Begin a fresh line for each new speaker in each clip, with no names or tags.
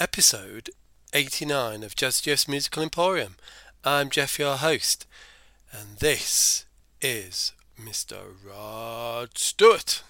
episode 89 of Jazz Jeff's Musical Emporium. I'm Jeff, your host, and this is Mr. Rod Stewart.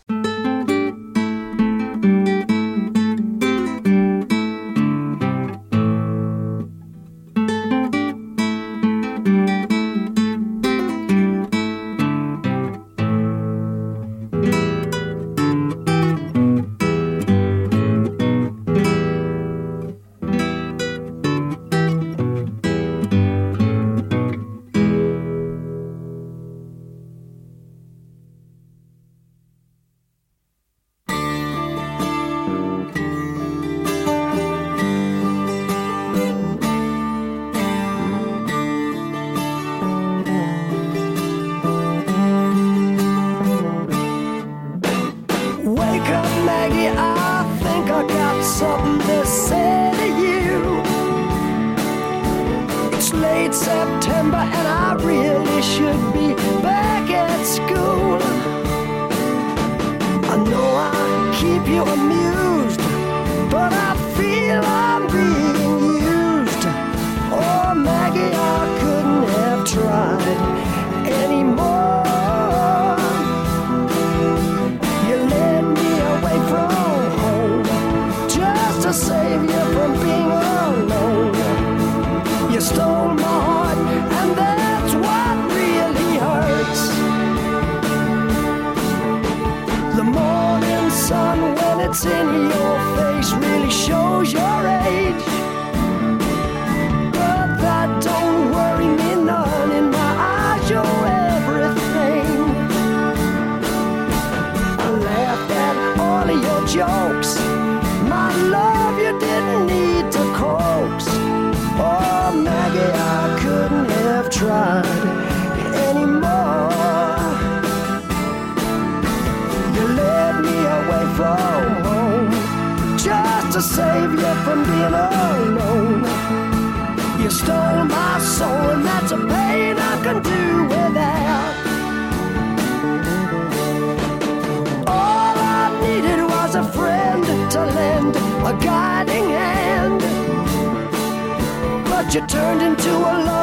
you turned into a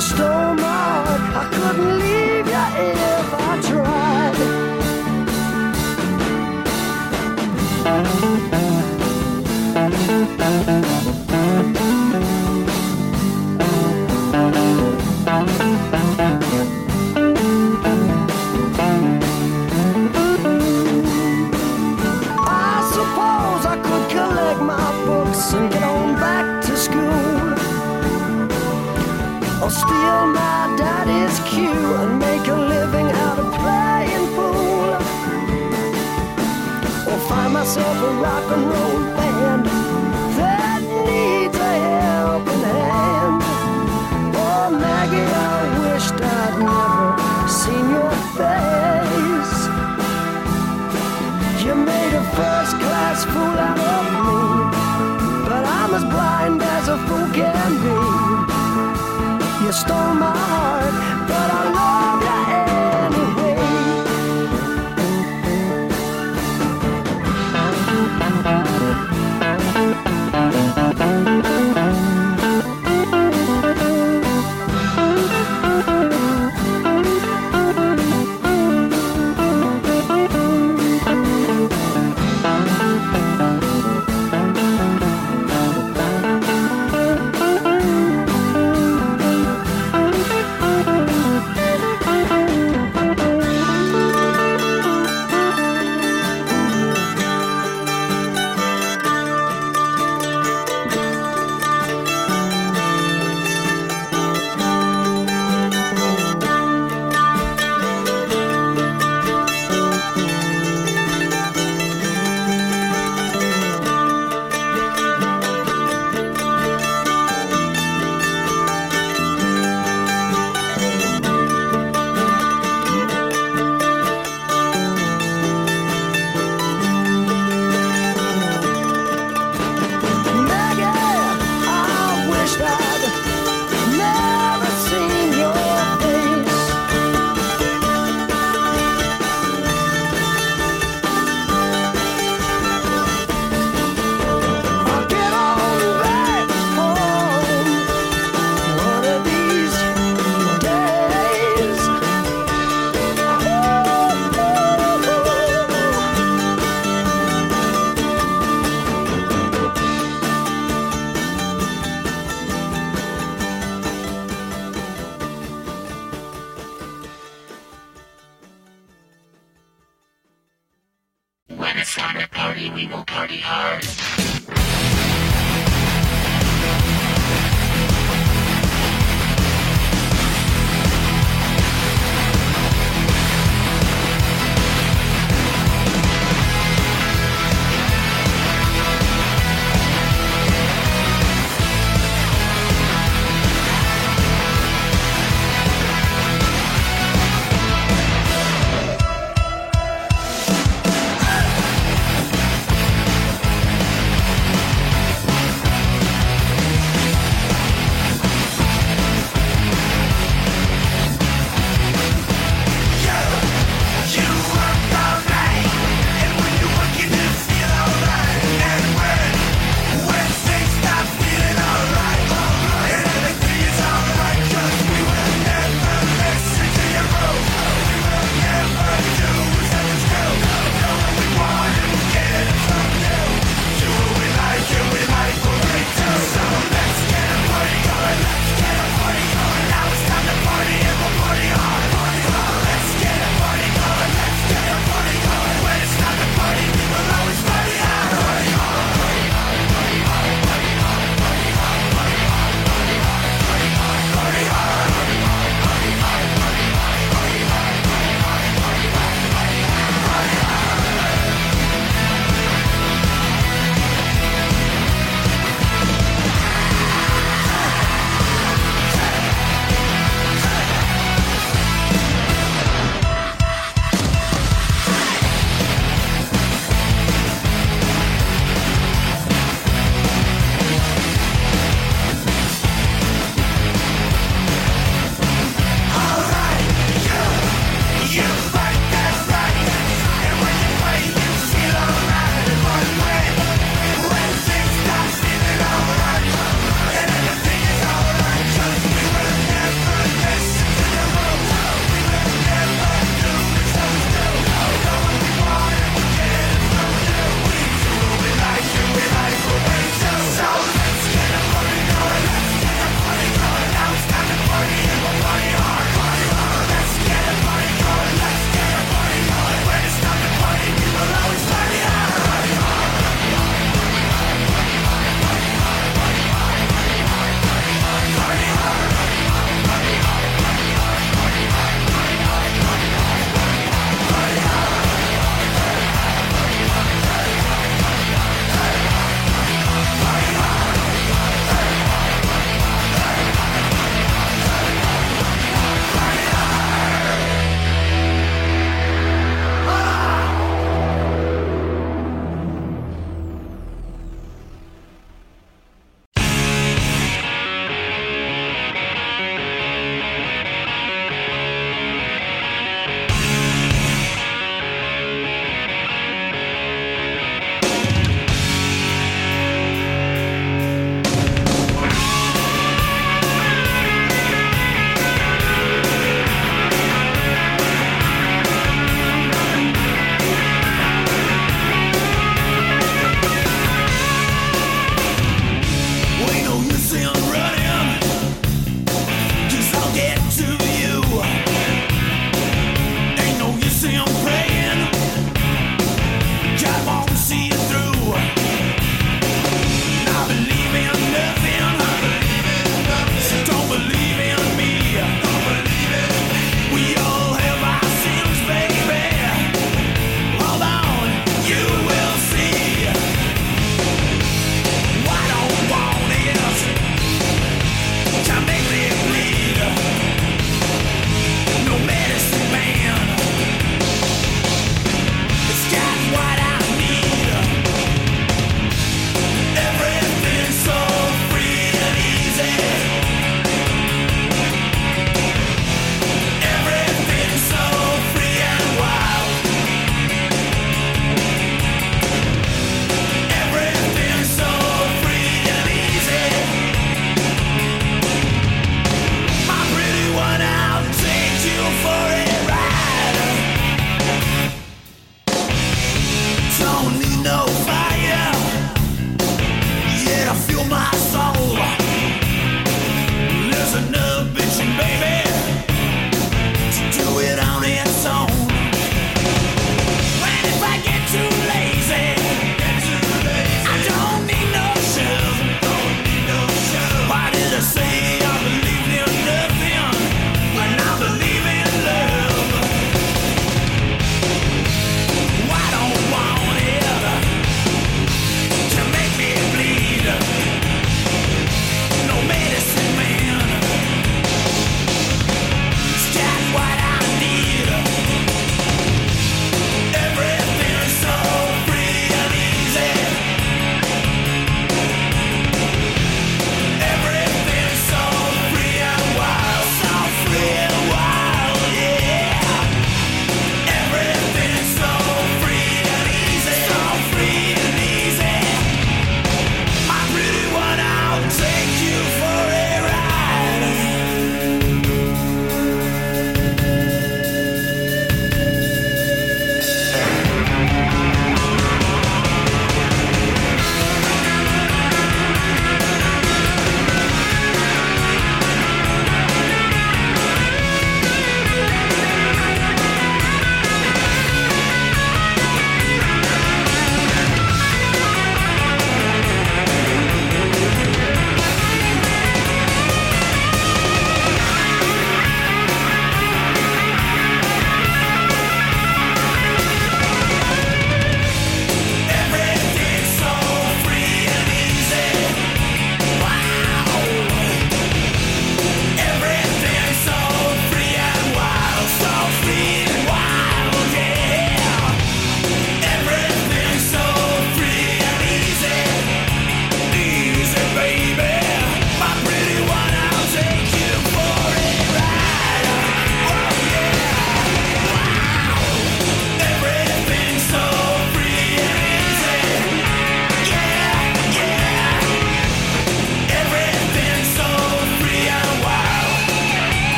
Stole my heart. I couldn't leave you if I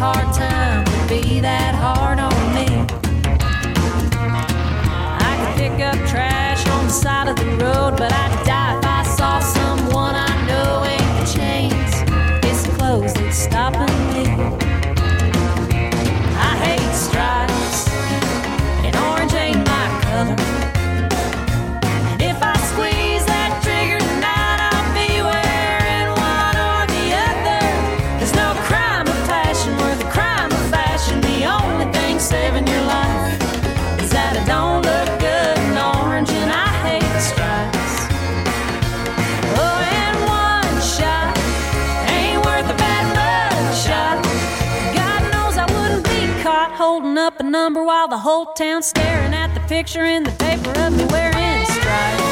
hard time to
be that hard on me. I could pick up trash on the side of the road, but I while the whole town staring at the picture in the paper of me wearing stripes.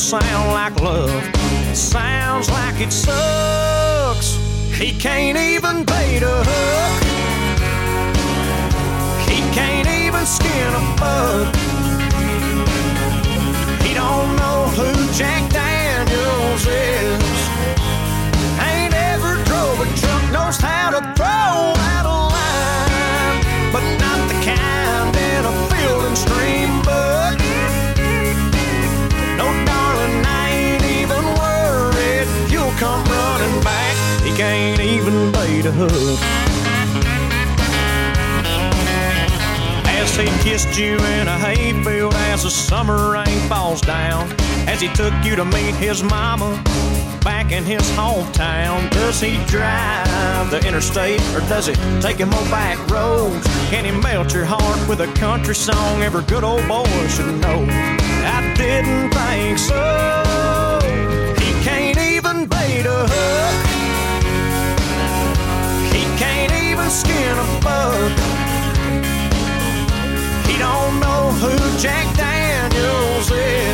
sound like love. Sounds like it sucks. He can't even bait a hook. He can't even skin a bug. He don't know who Jack the. As he kissed you in a hayfield, as the summer rain falls down, as he took you to meet his mama back in his hometown. Does he drive the interstate or does he take him on back roads? Can he melt your heart with a country song every good old boy should know? I didn't think so. He can't even bait a hook. skin of a bug. He don't know who Jack Daniels is.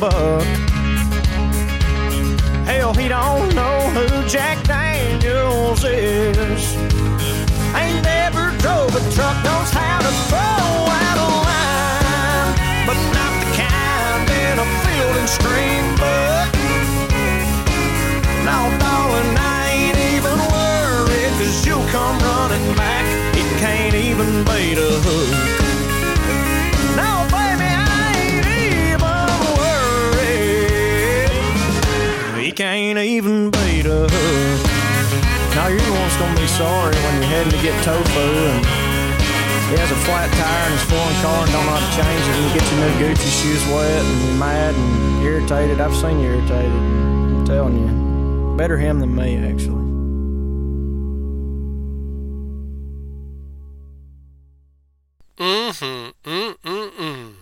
Buck. Hell, he don't know who Jack Daniels is. Ain't never drove a truck, knows how to throw out a line, but not the kind in a field and stream book. No, darling, I ain't even worried, cause you'll come running back. It can't even bait a hook. Worried. He can't even a hook. Now you're the one's gonna be sorry when you're heading to get tofu and he has a flat tire in his foreign car and don't know how to change it and you get your new Gucci shoes wet and you're mad and irritated. I've seen you irritated. I'm telling you. Better him than me, actually.
Mm-hmm. Mm-mm-mm.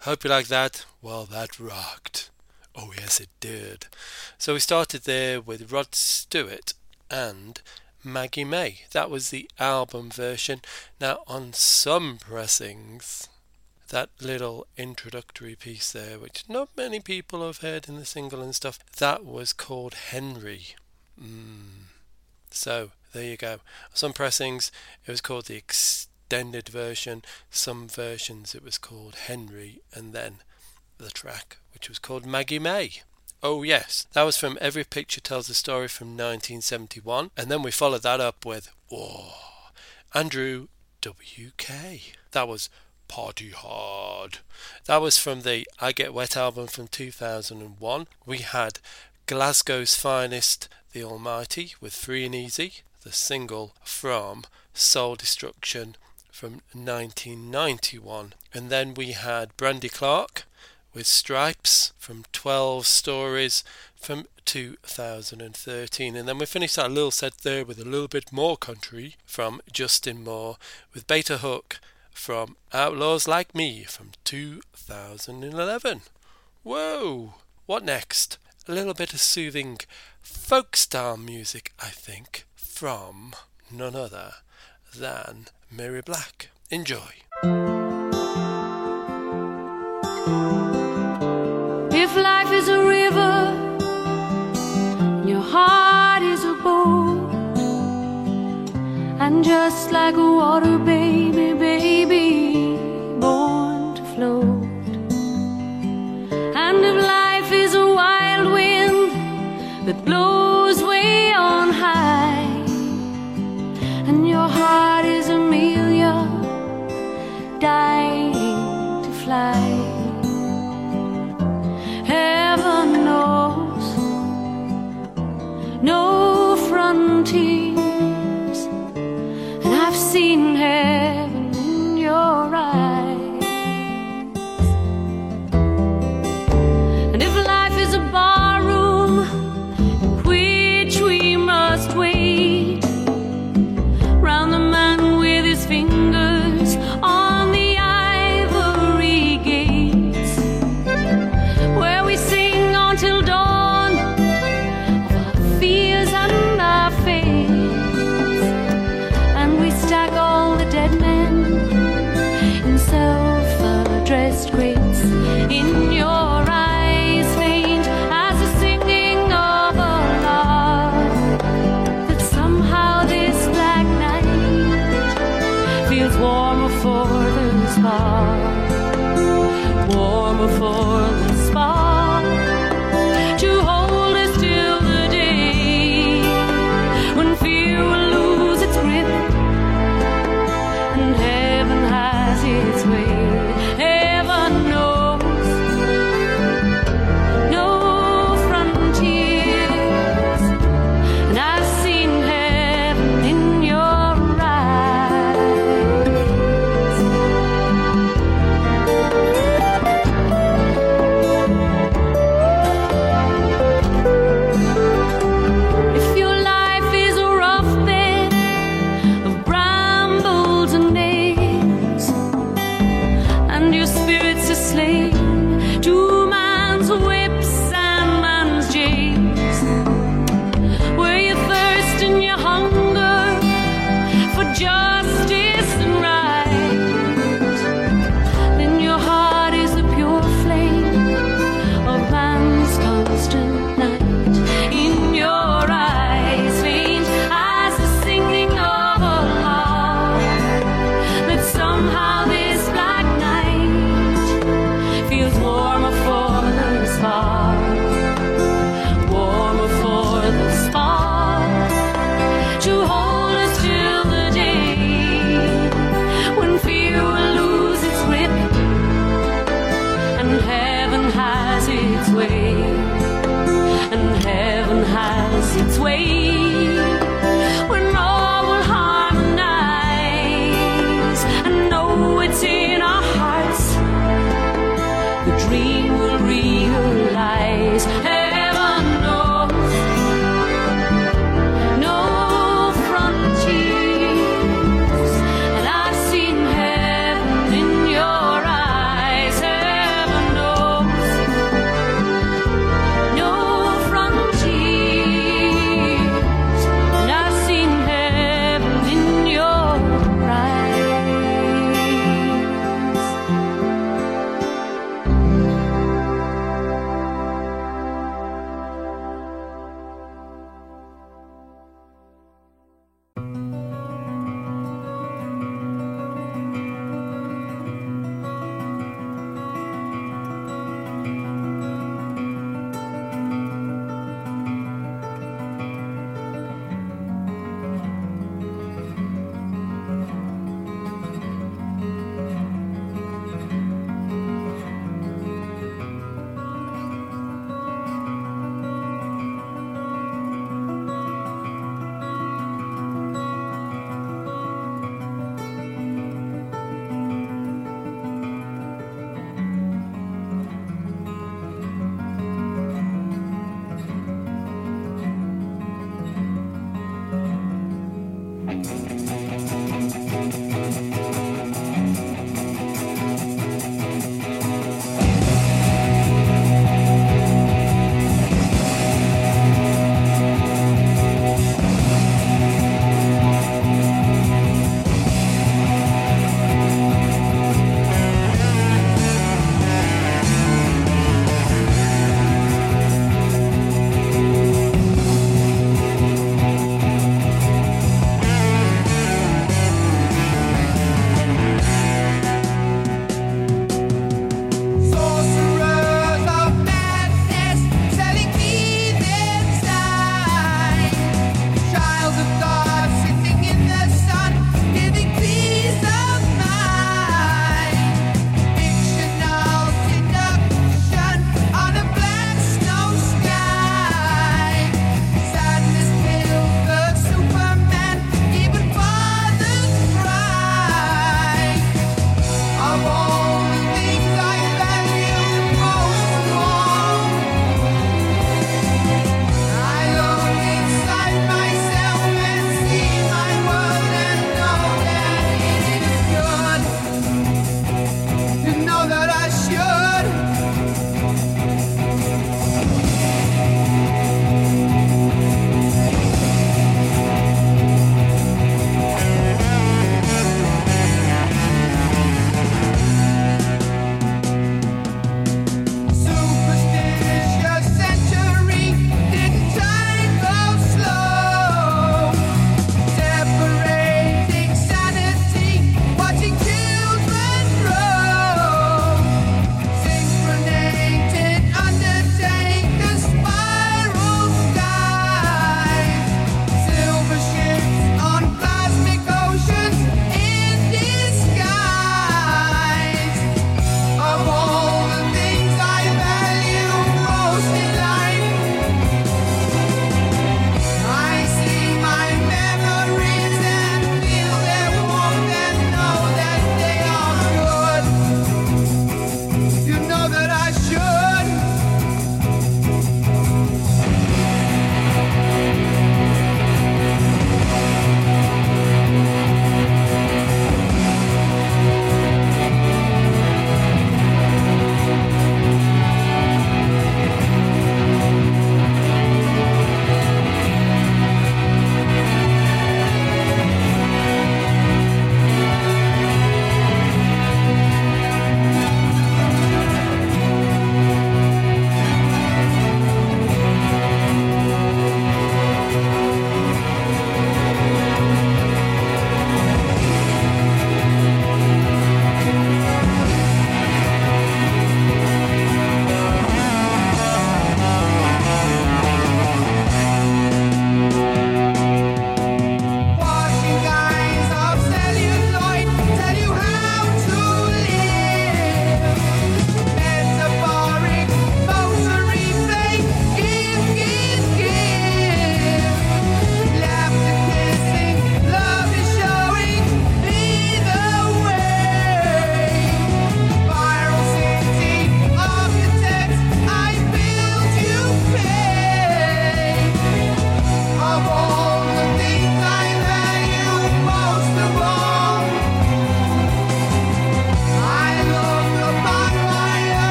Hope you like that. Well, that rocked. Oh, yes, it did. So we started there with Rod Stewart and Maggie May. That was the album version. Now, on some pressings, that little introductory piece there, which not many people have heard in the single and stuff, that was called Henry. Mm. So, there you go. Some pressings, it was called the extended version. Some versions, it was called Henry, and then the track, which was called Maggie May. Oh, yes, that was from Every Picture Tells a Story from 1971, and then we followed that up with, oh, Andrew W.K. That was Party Hard. That was from the I Get Wet album from 2001. We had Glasgow's Finest, The Almighty, with Free and Easy, the single from Soul Destruction from 1991. And then we had Brandy Clark with Stripes from 12 Stories from 2013. And then we finished our little set there with a little bit more country from Justin Moore with Bait a Hook from Outlaws Like Me from 2011. Whoa! What next? A little bit of soothing folk style music, I think, from none other than Mary Black. Enjoy.
Just like a water baby, baby, born to float. And if life is a wild wind that blows way on high, and your heart is Amelia, dying to fly. Heaven knows no frontiers, and I've seen heaven self-addressed. In your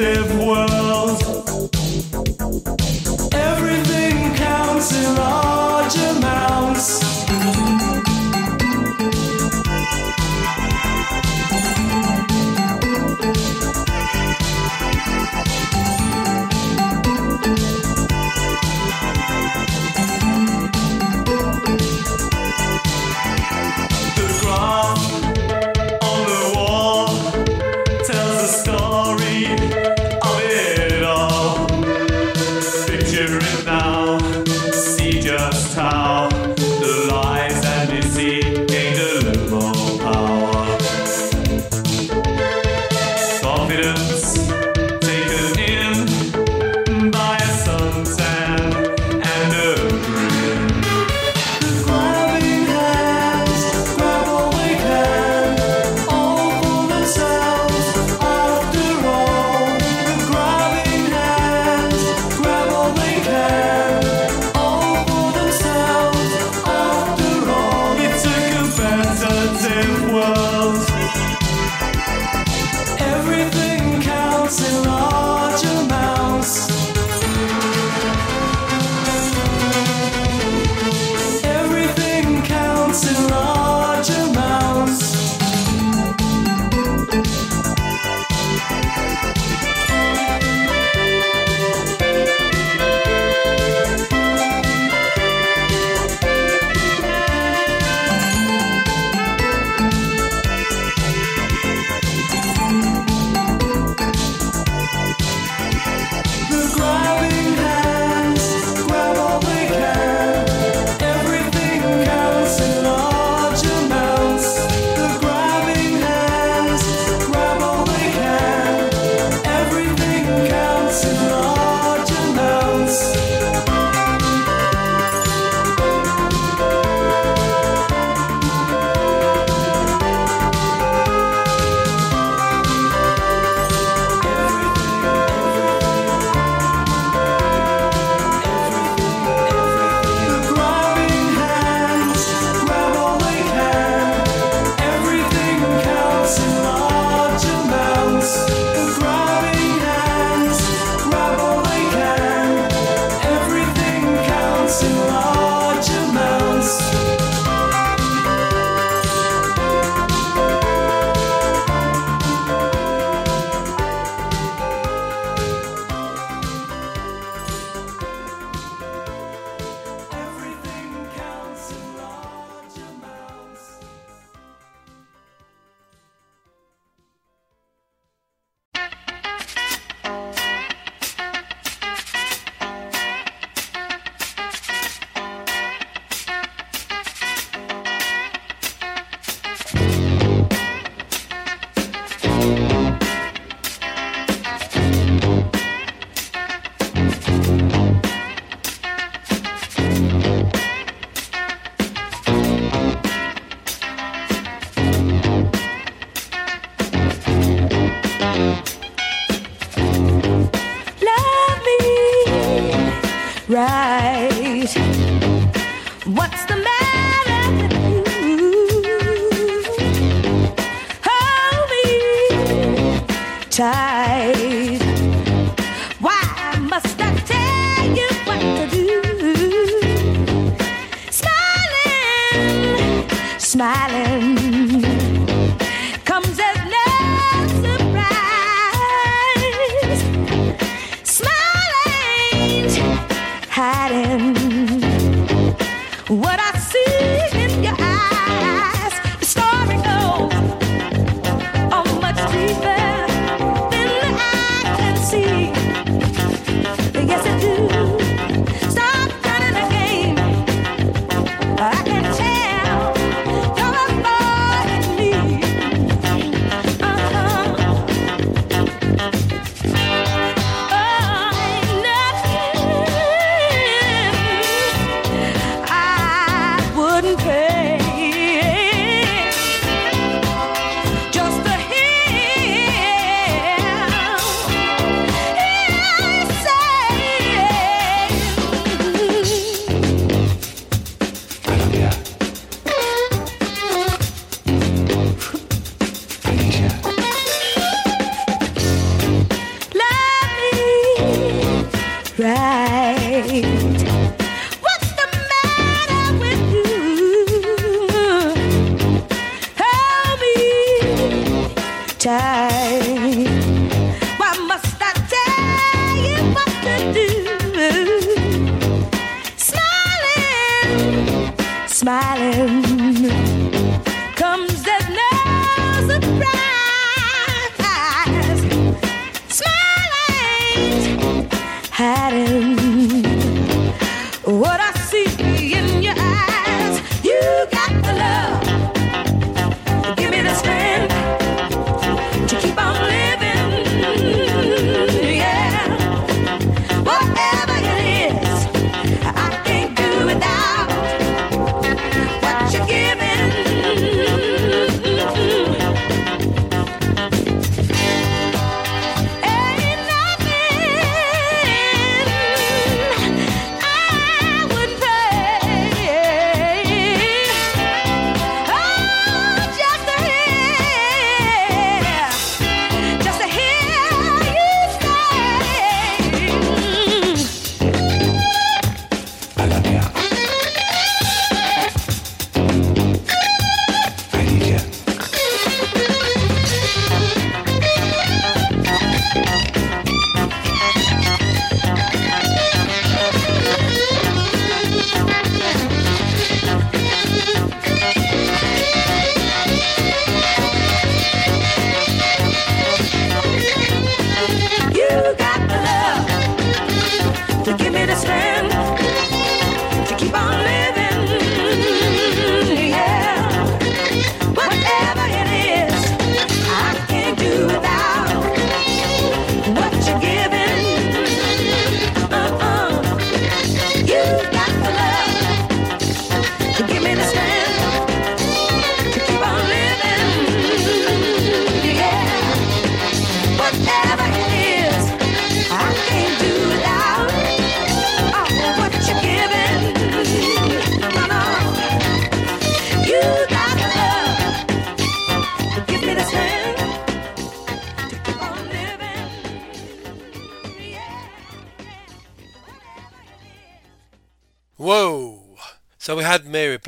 você.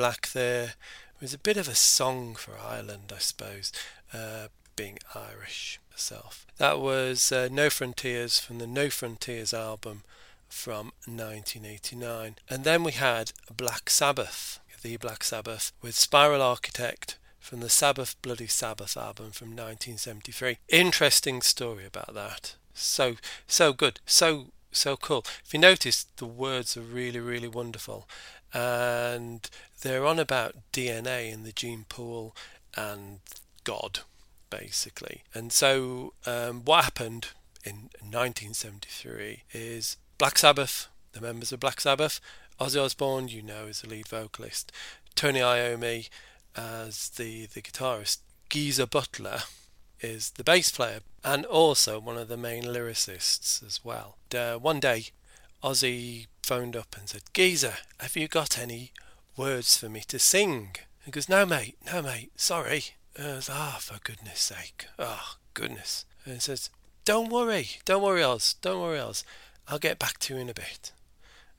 Black
there. Was a bit of a song for Ireland, I suppose, uh, being Irish myself. That was uh, No Frontiers from the No Frontiers album from 1989. And then we had Black Sabbath, the Black Sabbath, with Spiral Architect from the Sabbath Bloody Sabbath album from 1973. Interesting story about that. So so good, so so cool. If you notice, the words are really really wonderful, and they're on about DNA and the gene pool and God, basically. And so um, what happened in 1973 is Black Sabbath, the members of Black Sabbath, Ozzy Osbourne, you know, is the lead vocalist, Tony Iommi as the the guitarist, Geezer Butler is the bass player and also one of the main lyricists as well. Uh, one day, Ozzy phoned up and said, Geezer, have you got any words for me to sing? He goes, No, mate, no, mate, sorry. And I was, Ah, for goodness sake. Oh, goodness. And he says, Don't worry, don't worry, Oz, don't worry, Oz. I'll get back to you in a bit.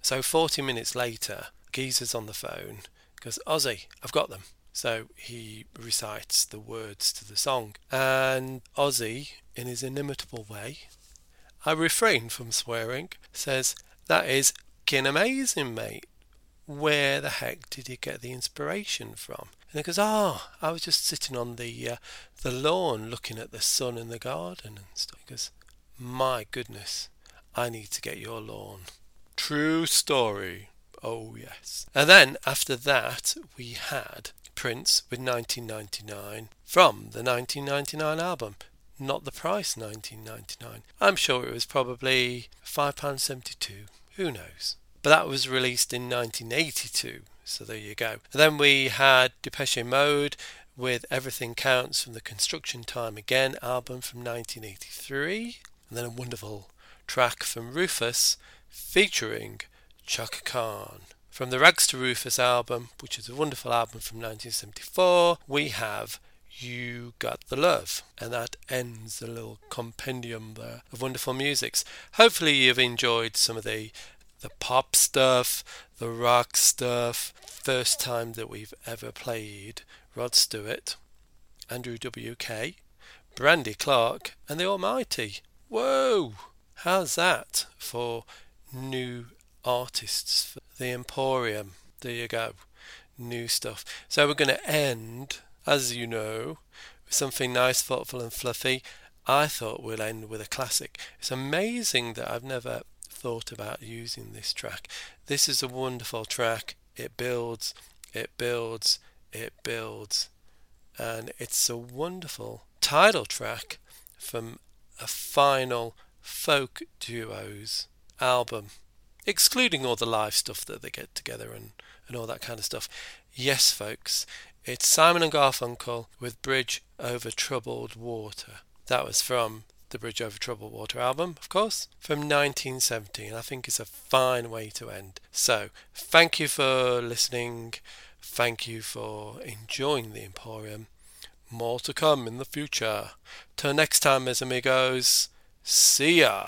So 40 minutes later, Geezer's on the phone, goes, Ozzy, I've got them. So he recites the words to the song. And Ozzy, in his inimitable way, I refrain from swearing, says, That is kin amazing, mate. Where the heck did you get the inspiration from? And he goes, Oh, I was just sitting on the uh, the lawn looking at the sun in the garden and stuff. He goes, My goodness, I need to get your lawn. True story. Oh, yes. And then after that, we had Prince with 1999 from the 1999 album. Not the price 1999. I'm sure it was probably £5.72. Who knows? But that was released in 1982. So there you go. And then we had Depeche Mode with Everything Counts from the Construction Time Again album from 1983. And then a wonderful track from Rufus featuring Chaka Khan. From the Rags to Rufus album, which is a wonderful album from 1974, we have You Got the Love. And that ends the little compendium there of wonderful musics. Hopefully you've enjoyed some of the the pop stuff, the rock stuff. First time that we've ever played Rod Stewart, Andrew WK, Brandy Clark and the Almighty. Whoa! How's that for new artists the Emporium? There you go. New stuff. So we're going to end, as you know, with something nice, thoughtful, and fluffy. I thought we'll end with a classic. It's amazing that I've never thought about using this track. This is a wonderful track. It builds, it builds, it builds. And it's a wonderful title track from a final folk duos album, excluding all the live stuff that they get together and, and all that kind of stuff. Yes, folks, it's Simon and Garfunkel with Bridge Over Troubled Water. That was from the Bridge Over Troubled Water album, of course, from 1917. I think it's a fine way to end. So, thank you for listening. Thank you for enjoying the Emporium. More to come in the future. Till next time, mes amigos. See ya.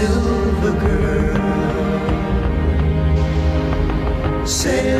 silver girl. Sail